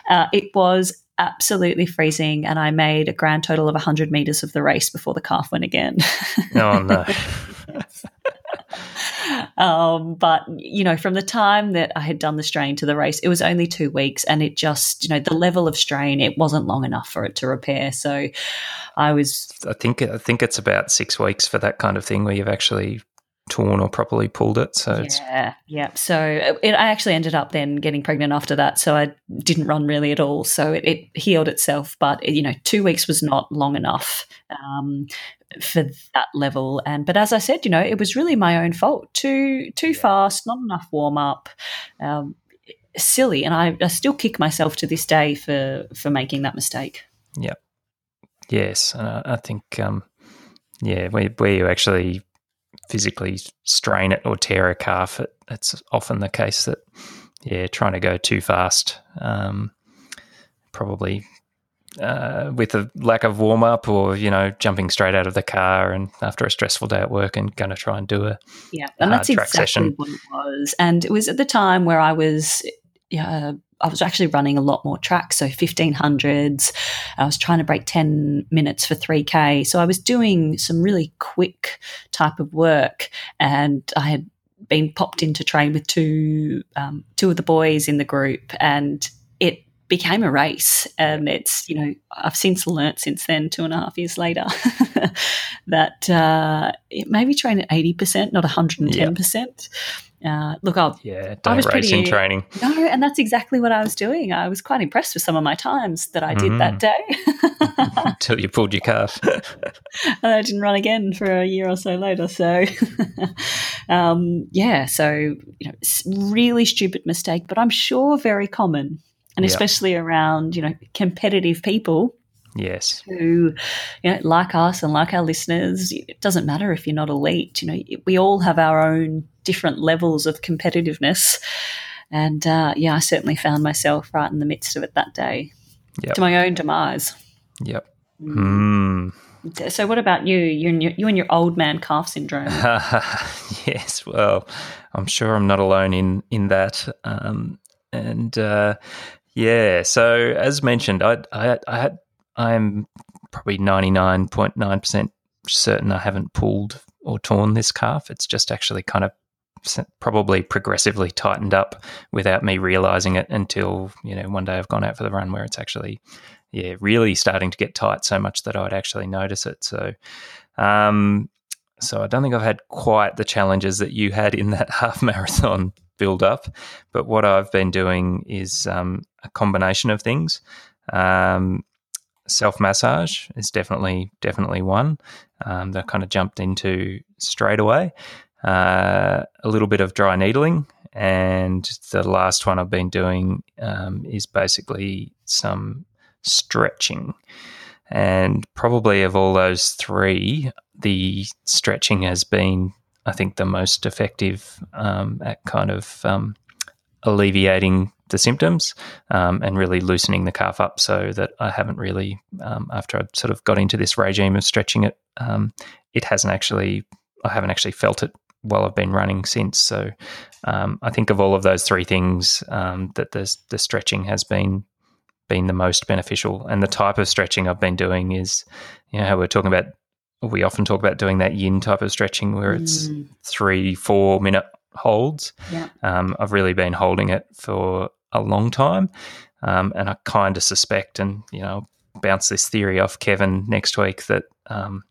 uh, it was absolutely freezing, and I made a grand total of 100 meters of the race before the calf went again. oh, no. um, but you know, from the time that I had done the strain to the race, it was only two weeks, and it just you know the level of strain it wasn't long enough for it to repair. So I was. I think I think it's about six weeks for that kind of thing where you've actually torn or properly pulled it. So yeah, yeah. So it, I actually ended up then getting pregnant after that. So I didn't run really at all. So it, it healed itself, but you know, two weeks was not long enough um, for that level. And but as I said, you know, it was really my own fault. Too too yeah. fast, not enough warm up. Um, silly, and I, I still kick myself to this day for for making that mistake. Yeah. Yes, and I, I think um, yeah, where, where you actually physically strain it or tear a calf, it, it's often the case that yeah, trying to go too fast, um, probably uh, with a lack of warm up or you know jumping straight out of the car and after a stressful day at work and going to try and do a yeah, and that's exactly session. what it was. And it was at the time where I was yeah, I was actually running a lot more tracks, so 1500s. I was trying to break 10 minutes for 3K. So I was doing some really quick type of work, and I had been popped into train with two um, two of the boys in the group, and it became a race. And it's you know I've since learnt since then, two and a half years later, that uh, it maybe train at 80%, not 110%. Yep. Uh, look, I'll, yeah, I was racing pretty, training. No, and that's exactly what I was doing. I was quite impressed with some of my times that I did mm. that day. Until you pulled your calf. and I didn't run again for a year or so later. So, um, yeah, so, you know, really stupid mistake, but I'm sure very common. And yep. especially around, you know, competitive people Yes. Who, you know, like us and like our listeners, it doesn't matter if you're not elite. You know, we all have our own different levels of competitiveness. And uh, yeah, I certainly found myself right in the midst of it that day yep. to my own demise. Yep. Mm. So, what about you? You and your, you and your old man calf syndrome. yes. Well, I'm sure I'm not alone in in that. Um, and uh, yeah, so as mentioned, I, I, I had I'm probably 99.9% certain I haven't pulled or torn this calf. It's just actually kind of probably progressively tightened up without me realizing it until, you know, one day I've gone out for the run where it's actually, yeah, really starting to get tight so much that I'd actually notice it. So, um, so I don't think I've had quite the challenges that you had in that half marathon build up. But what I've been doing is um, a combination of things. Um, Self massage is definitely definitely one um, that I kind of jumped into straight away. Uh, a little bit of dry needling, and the last one I've been doing um, is basically some stretching. And probably of all those three, the stretching has been, I think, the most effective um, at kind of um, alleviating the symptoms um, and really loosening the calf up so that I haven't really, um, after I've sort of got into this regime of stretching it, um, it hasn't actually, I haven't actually felt it while I've been running since. So um, I think of all of those three things um, that the, the stretching has been been the most beneficial. And the type of stretching I've been doing is, you know, how we're talking about, we often talk about doing that yin type of stretching where it's mm. three, four minute holds. Yeah. Um, I've really been holding it for a long time. Um, and I kind of suspect, and, you know, bounce this theory off Kevin next week that um,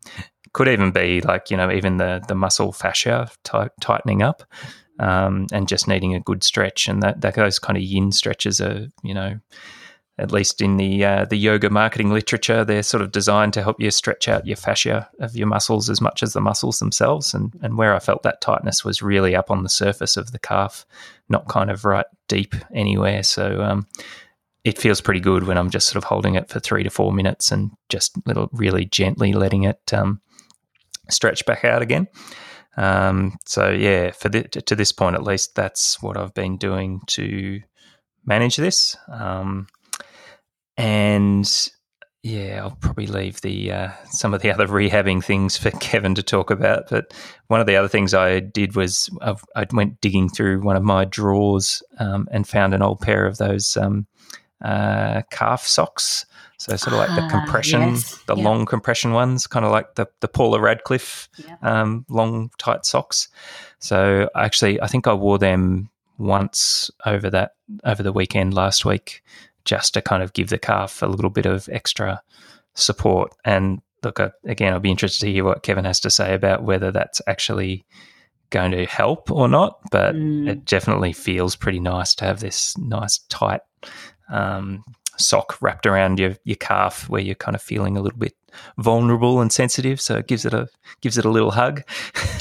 could even be like, you know, even the, the muscle fascia t- tightening up. Um, and just needing a good stretch, and that, that those kind of yin stretches are, you know, at least in the uh, the yoga marketing literature, they're sort of designed to help you stretch out your fascia of your muscles as much as the muscles themselves. And and where I felt that tightness was really up on the surface of the calf, not kind of right deep anywhere. So um, it feels pretty good when I'm just sort of holding it for three to four minutes and just little really gently letting it um, stretch back out again. Um, so yeah, for the, to this point at least, that's what I've been doing to manage this. Um, and yeah, I'll probably leave the uh, some of the other rehabbing things for Kevin to talk about. But one of the other things I did was I've, i went digging through one of my drawers um, and found an old pair of those um, uh, calf socks. So sort of like the ah, compression, yes. the yep. long compression ones, kind of like the the Paula Radcliffe yep. um, long tight socks. So actually, I think I wore them once over that over the weekend last week just to kind of give the calf a little bit of extra support. And look, again, I'll be interested to hear what Kevin has to say about whether that's actually going to help or not. But mm. it definitely feels pretty nice to have this nice tight um, sock wrapped around your your calf where you're kind of feeling a little bit vulnerable and sensitive so it gives it a gives it a little hug.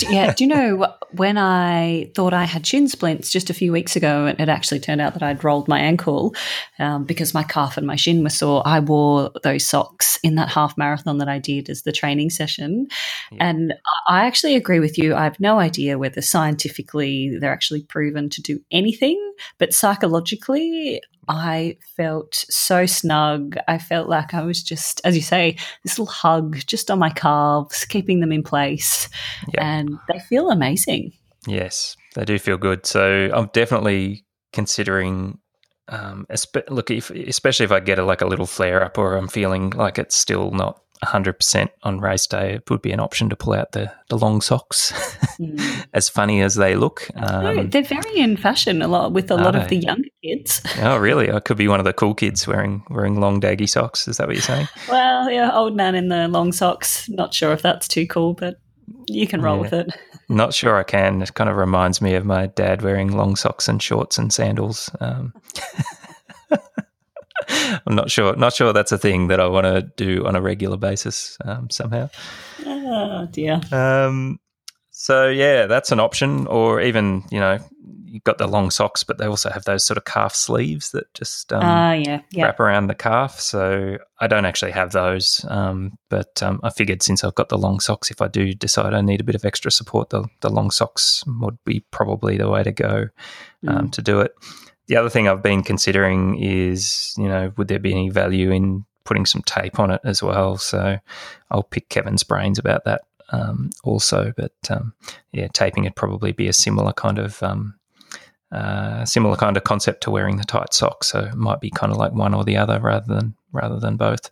Yeah do you know when i thought i had shin splints just a few weeks ago and it actually turned out that i'd rolled my ankle um, because my calf and my shin were sore i wore those socks in that half marathon that i did as the training session. Yeah. and i actually agree with you. I have no idea whether scientifically they're actually proven to do anything but psychologically I felt so snug. I felt like I was just, as you say, this little hug just on my calves, keeping them in place. And they feel amazing. Yes, they do feel good. So I'm definitely considering. Um, look, if, especially if I get a, like a little flare up or I'm feeling like it's still not 100% on race day, it would be an option to pull out the, the long socks, mm. as funny as they look. Um, they're very in fashion a lot with a lot of the younger kids. Oh, really? I could be one of the cool kids wearing wearing long daggy socks. Is that what you're saying? well, yeah, old man in the long socks. Not sure if that's too cool, but you can roll yeah. with it. Not sure I can. It kind of reminds me of my dad wearing long socks and shorts and sandals. Um, I'm not sure. Not sure that's a thing that I want to do on a regular basis um, somehow. Oh dear. Um, so yeah, that's an option. Or even you know, you've got the long socks, but they also have those sort of calf sleeves that just um, uh, yeah, yeah. wrap around the calf. So I don't actually have those, um, but um, I figured since I've got the long socks, if I do decide I need a bit of extra support, the the long socks would be probably the way to go um, mm. to do it the other thing I've been considering is, you know, would there be any value in putting some tape on it as well? So I'll pick Kevin's brains about that um, also. But um, yeah, taping would probably be a similar kind of um, uh, similar kind of concept to wearing the tight socks. So it might be kind of like one or the other rather than rather than both.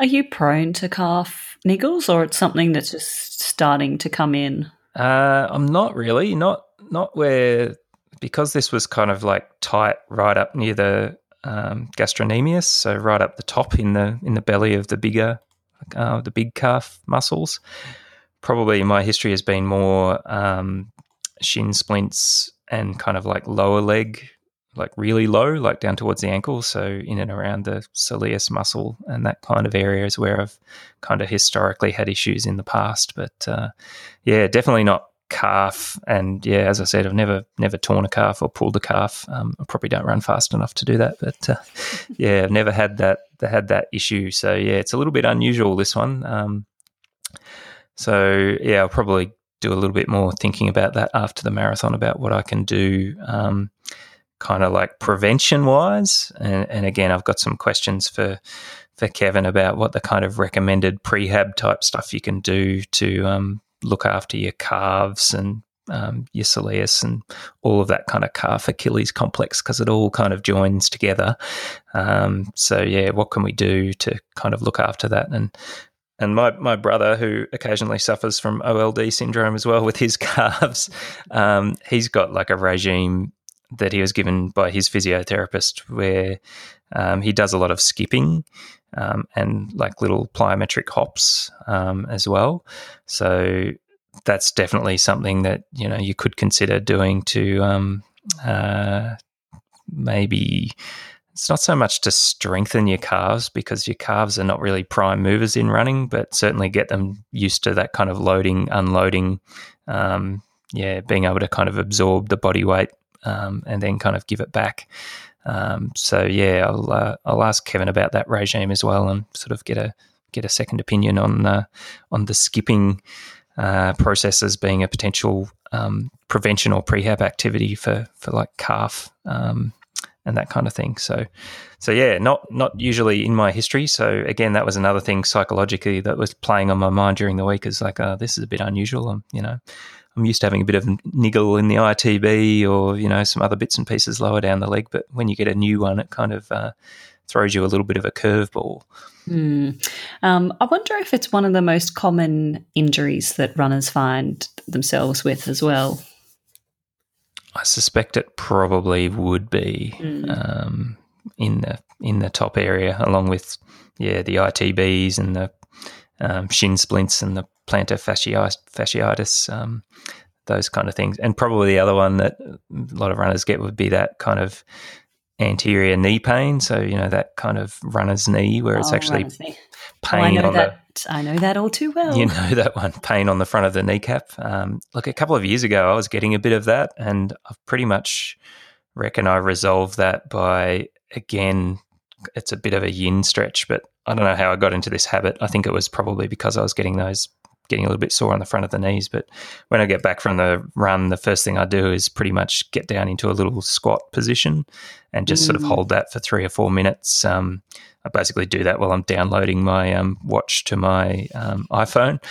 Are you prone to calf niggles, or it's something that's just starting to come in? Uh, I'm not really. Not not where because this was kind of like tight right up near the um, gastrocnemius, so right up the top in the in the belly of the bigger uh, the big calf muscles. Probably my history has been more um, shin splints and kind of like lower leg, like really low, like down towards the ankle. So in and around the soleus muscle and that kind of area is where I've kind of historically had issues in the past. But uh, yeah, definitely not calf. And yeah, as I said, I've never never torn a calf or pulled a calf. Um, I probably don't run fast enough to do that, but uh, yeah, I've never had that had that issue. So yeah, it's a little bit unusual this one. Um, so yeah, I'll probably do a little bit more thinking about that after the marathon about what I can do. Um, kind of like prevention wise and, and again i've got some questions for for kevin about what the kind of recommended prehab type stuff you can do to um, look after your calves and um, your soleus and all of that kind of calf Achilles complex because it all kind of joins together. Um, so yeah, what can we do to kind of look after that? And and my my brother, who occasionally suffers from OLD syndrome as well with his calves, um, he's got like a regime that he was given by his physiotherapist where um, he does a lot of skipping um, and like little plyometric hops um, as well. So that's definitely something that you know you could consider doing to um, uh, maybe it's not so much to strengthen your calves because your calves are not really prime movers in running, but certainly get them used to that kind of loading, unloading, um, yeah, being able to kind of absorb the body weight um, and then kind of give it back. Um, so yeah, I'll uh, I'll ask Kevin about that regime as well and sort of get a get a second opinion on uh, on the skipping uh, process as being a potential um, prevention or prehab activity for for like calf um, and that kind of thing. So, so yeah, not not usually in my history. So again, that was another thing psychologically that was playing on my mind during the week. Is like, uh, this is a bit unusual. I'm, you know, I'm used to having a bit of niggle in the ITB or you know some other bits and pieces lower down the leg, but when you get a new one, it kind of uh, throws you a little bit of a curveball. Mm. Um, I wonder if it's one of the most common injuries that runners find themselves with as well. I suspect it probably would be mm. um, in the in the top area, along with yeah the ITBs and the um, shin splints and the plantar fasciitis, fasciitis um, those kind of things. And probably the other one that a lot of runners get would be that kind of anterior knee pain. So you know that kind of runner's knee where it's oh, actually pain oh, on that. the. I know that all too well. You know that one, pain on the front of the kneecap. Um, look, a couple of years ago, I was getting a bit of that, and I've pretty much reckon I resolved that by again. It's a bit of a yin stretch, but I don't know how I got into this habit. I think it was probably because I was getting those getting a little bit sore on the front of the knees. But when I get back from the run, the first thing I do is pretty much get down into a little squat position and just mm. sort of mm. hold that for three or four minutes. Um, I basically do that while I'm downloading my um, watch to my um, iPhone.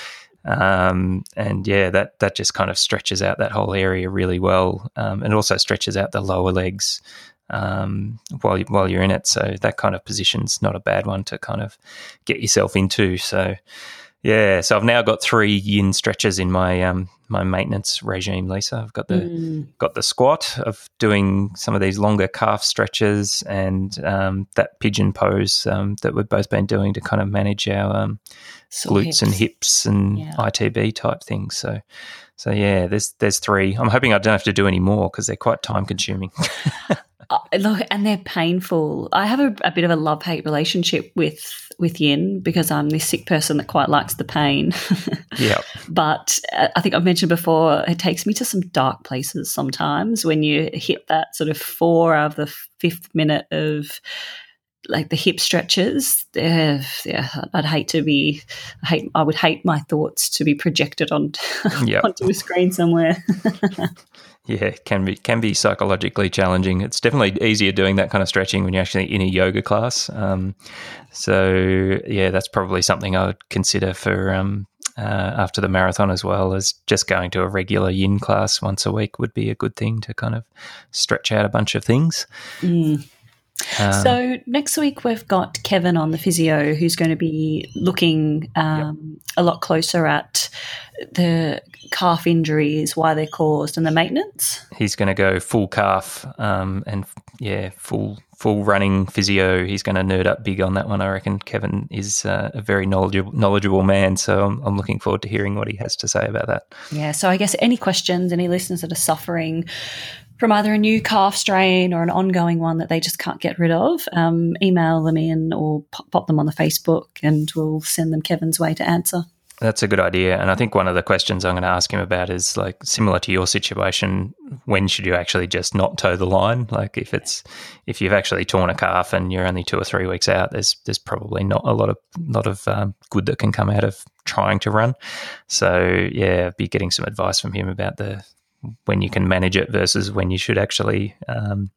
Um, and yeah, that that just kind of stretches out that whole area really well, um, and also stretches out the lower legs um, while while you're in it. So that kind of position's not a bad one to kind of get yourself into. So yeah, so I've now got three yin stretches in my um, my maintenance regime, Lisa. I've got the mm. got the squat of doing some of these longer calf stretches and um, that pigeon pose um, that we've both been doing to kind of manage our um, glutes hips. and hips and yeah. ITB type things. So, so yeah, there's there's three. I'm hoping I don't have to do any more because they're quite time consuming. look, and they're painful. I have a, a bit of a love hate relationship with with yin because I'm this sick person that quite likes the pain. yeah. But uh, I think I've mentioned before, it takes me to some dark places sometimes when you hit that sort of four of the fifth minute of like the hip stretches. Uh, yeah, I'd hate to be, I hate, I would hate my thoughts to be projected on, yep. onto a screen somewhere. yeah, can be can be psychologically challenging. It's definitely easier doing that kind of stretching when you're actually in a yoga class. Um, so yeah, that's probably something I would consider for um, uh, after the marathon as well as just going to a regular yin class once a week would be a good thing to kind of stretch out a bunch of things. Mm. Uh, so next week we've got Kevin on the physio, who's going to be looking um, yep. a lot closer at the calf injuries, why they're caused, and the maintenance. He's going to go full calf um, and yeah, full full running physio. He's going to nerd up big on that one. I reckon Kevin is uh, a very knowledgeable knowledgeable man, so I'm, I'm looking forward to hearing what he has to say about that. Yeah. So I guess any questions, any listeners that are suffering from either a new calf strain or an ongoing one that they just can't get rid of, um, email them in or pop, them on the Facebook, and we'll send them Kevin's way to answer. That's a good idea. And I think one of the questions I'm going to ask him about is like similar to your situation, when should you actually just not toe the line? Like if it's if you've actually torn a calf and you're only two or three weeks out, there's there's probably not a lot of lot of um, good that can come out of trying to run. So yeah, be getting some advice from him about the when you can manage it versus when you should actually um,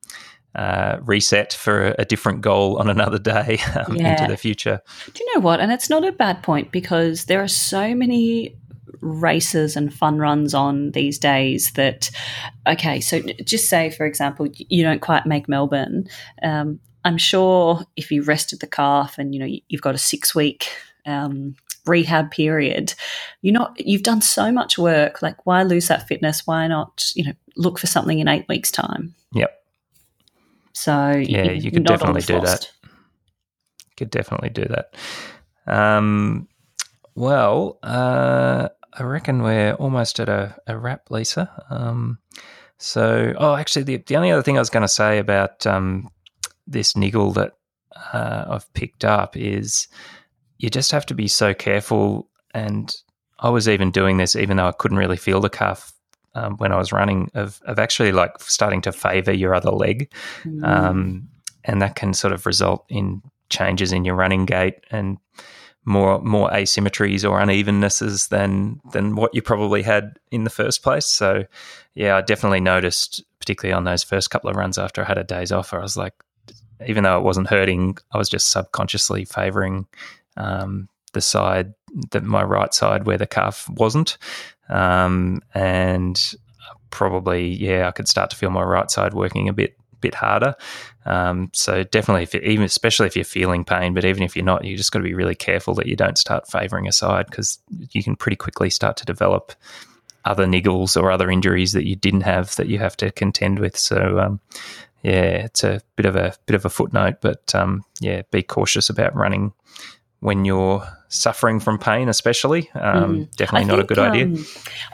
uh, reset for a different goal on another day um, yeah. into the future. Do you know what? And it's not a bad point because there are so many races and fun runs on these days that okay so just say for example you don't quite make melbourne um, i'm sure if you rested the calf and you know you've got a six week um, rehab period you're not you've done so much work like why lose that fitness why not you know look for something in eight weeks time yep so yeah, you could definitely do that. Could definitely do that. Um, well, uh, I reckon we're almost at a, a wrap, Lisa. Um, so, oh, actually, the, the only other thing I was going to say about um, this niggle that uh, I've picked up is you just have to be so careful. And I was even doing this, even though I couldn't really feel the calf um, when I was running of, of actually like starting to favor your other leg. Mm. Um, and that can sort of result in changes in your running gait and more more asymmetries or unevennesses than than what you probably had in the first place. So yeah, I definitely noticed, particularly on those first couple of runs after I had a days off, I was like, even though it wasn't hurting, I was just subconsciously favoring um, the side that my right side where the calf wasn't. Um, and probably, yeah, I could start to feel my right side working a bit bit harder. Um, so definitely, if even especially if you're feeling pain, but even if you're not, you just got to be really careful that you don't start favouring a side because you can pretty quickly start to develop other niggles or other injuries that you didn't have that you have to contend with. So um, yeah, it's a bit of a bit of a footnote, but um, yeah, be cautious about running when you're suffering from pain, especially. Um, mm. Definitely not a good idea. Um,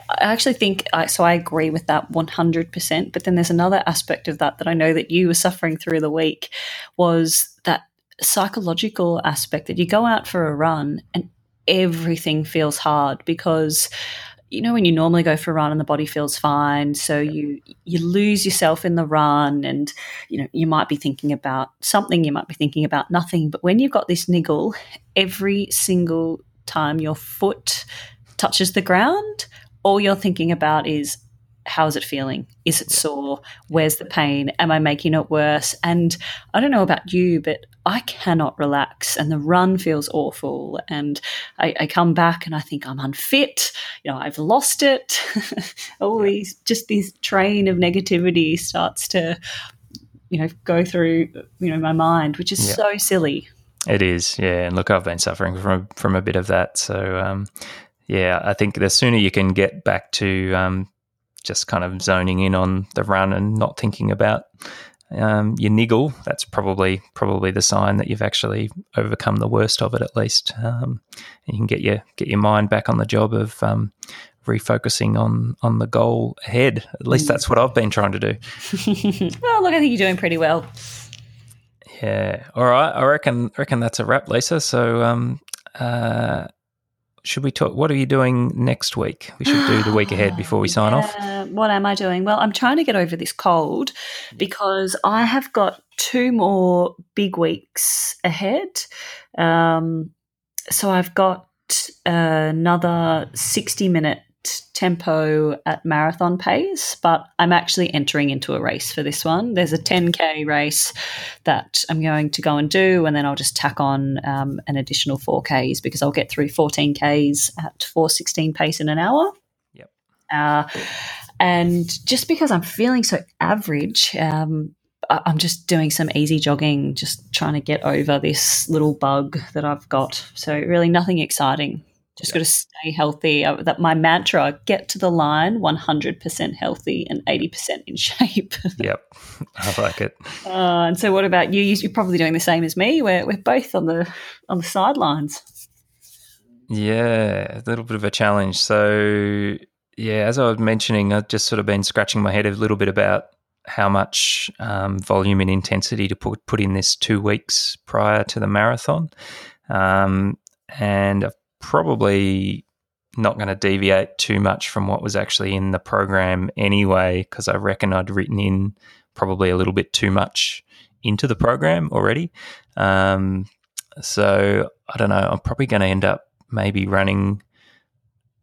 I actually think, so I agree with that 100%. But then there's another aspect of that that I know that you were suffering through the week was that psychological aspect that you go out for a run and everything feels hard because you know when you normally go for a run and the body feels fine so you you lose yourself in the run and you know you might be thinking about something you might be thinking about nothing but when you've got this niggle every single time your foot touches the ground all you're thinking about is how is it feeling? Is it sore? Where's the pain? Am I making it worse? And I don't know about you, but I cannot relax, and the run feels awful. And I, I come back and I think I'm unfit. You know, I've lost it. All these, just this train of negativity starts to, you know, go through, you know, my mind, which is yeah. so silly. It is, yeah. And look, I've been suffering from from a bit of that. So, um, yeah, I think the sooner you can get back to um, just kind of zoning in on the run and not thinking about um, your niggle, that's probably probably the sign that you've actually overcome the worst of it at least. Um, you can get your get your mind back on the job of um, refocusing on on the goal ahead. At least that's what I've been trying to do. well, look, I think you're doing pretty well. Yeah. All right. I reckon reckon that's a wrap, Lisa. So um, uh, should we talk? What are you doing next week? We should do the week ahead before we sign yeah, off. What am I doing? Well, I'm trying to get over this cold because I have got two more big weeks ahead. Um, so I've got another 60 minute tempo at marathon pace, but I'm actually entering into a race for this one. There's a 10k race that I'm going to go and do, and then I'll just tack on um, an additional 4ks because I'll get through 14ks at 416 pace in an hour. Yep. Uh, and just because I'm feeling so average, um, I'm just doing some easy jogging, just trying to get over this little bug that I've got. So really, nothing exciting. Just got to stay healthy. Uh, that my mantra: get to the line 100% healthy and 80% in shape. Yep, I like it. Uh, and so, what about you? You- You're probably doing the same as me. We're we're both on the on the sidelines. Yeah, a little bit of a challenge. So, yeah, as I was mentioning, I've just sort of been scratching my head a little bit about how much um, volume and intensity to put put in this two weeks prior to the marathon, um, and I've probably not going to deviate too much from what was actually in the program anyway, because I reckon I'd written in probably a little bit too much into the program already. Um, so I don't know. I'm probably going to end up maybe running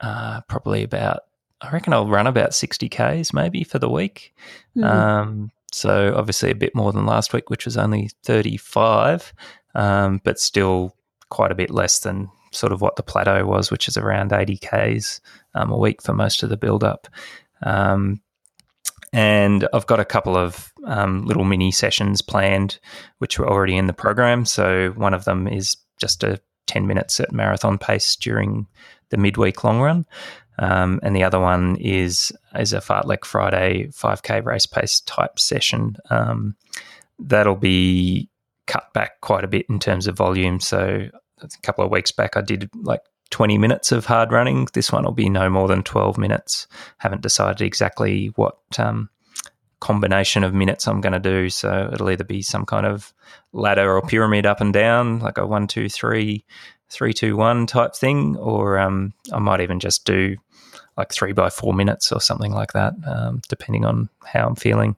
uh, probably about. I reckon I'll run about 60 k's maybe for the week. Hmm. Um, so obviously a bit more than last week, which was only 35, um, but still quite a bit less than sort of what the plateau was, which is around 80 k's um, a week for most of the build up. Um, and I've got a couple of um, little mini sessions planned, which were already in the program. So one of them is just a 10 minutes at marathon pace during the midweek long run. Um, and the other one is is a Fartlek Friday 5K race pace type session. Um, that'll be cut back quite a bit in terms of volume. So a couple of weeks back, I did like 20 minutes of hard running. This one will be no more than 12 minutes. Haven't decided exactly what um, combination of minutes I'm going to do. So it'll either be some kind of ladder or pyramid up and down, like a one, two, three, three, two, one type thing, or um, I might even just do like three by four minutes or something like that, um, depending on how I'm feeling.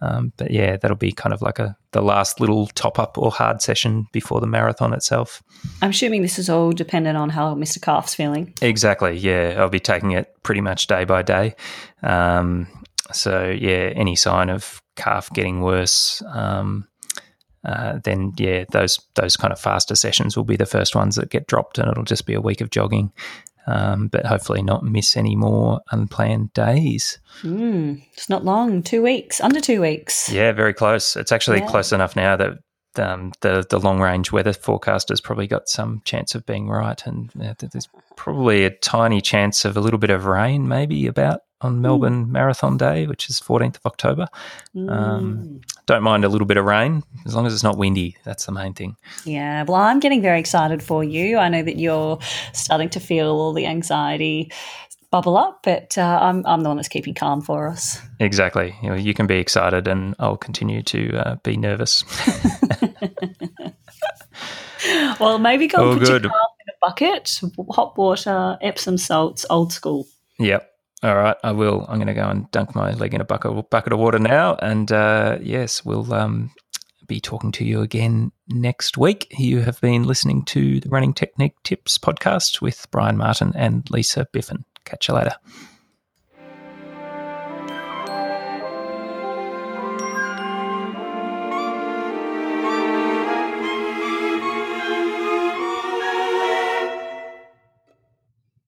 Um, but yeah, that'll be kind of like a the last little top up or hard session before the marathon itself. I'm assuming this is all dependent on how Mr. Calf's feeling. Exactly. Yeah, I'll be taking it pretty much day by day. Um, so yeah, any sign of calf getting worse, um, uh, then yeah, those those kind of faster sessions will be the first ones that get dropped, and it'll just be a week of jogging. Um, but hopefully not miss any more unplanned days. Mm, it's not long, two weeks, under two weeks. Yeah, very close. It's actually Yeah. close enough now that um, the the long range weather forecast has probably got some chance of being right, and uh, there's probably a tiny chance of a little bit of rain, maybe about on Melbourne Marathon Day, which is 14th of October. Um, Mm. Don't mind a little bit of rain as long as it's not windy. That's the main thing. Yeah, well, I'm getting very excited for you. I know that you're starting to feel all the anxiety bubble up, but uh, I'm, I'm the one that's keeping calm for us. Exactly. You, know, you can be excited, and I'll continue to uh, be nervous. Well, maybe go Oh, and put good. your calf in a bucket, hot water, Epsom salts, old school. Yep. All right, I will. I'm going to go and dunk my leg in a bucket bucket of water now, and uh, yes, we'll um, be talking to you again next week. You have been listening to the Running Technique Tips podcast with Brian Martin and Lisa Biffin. Catch you later.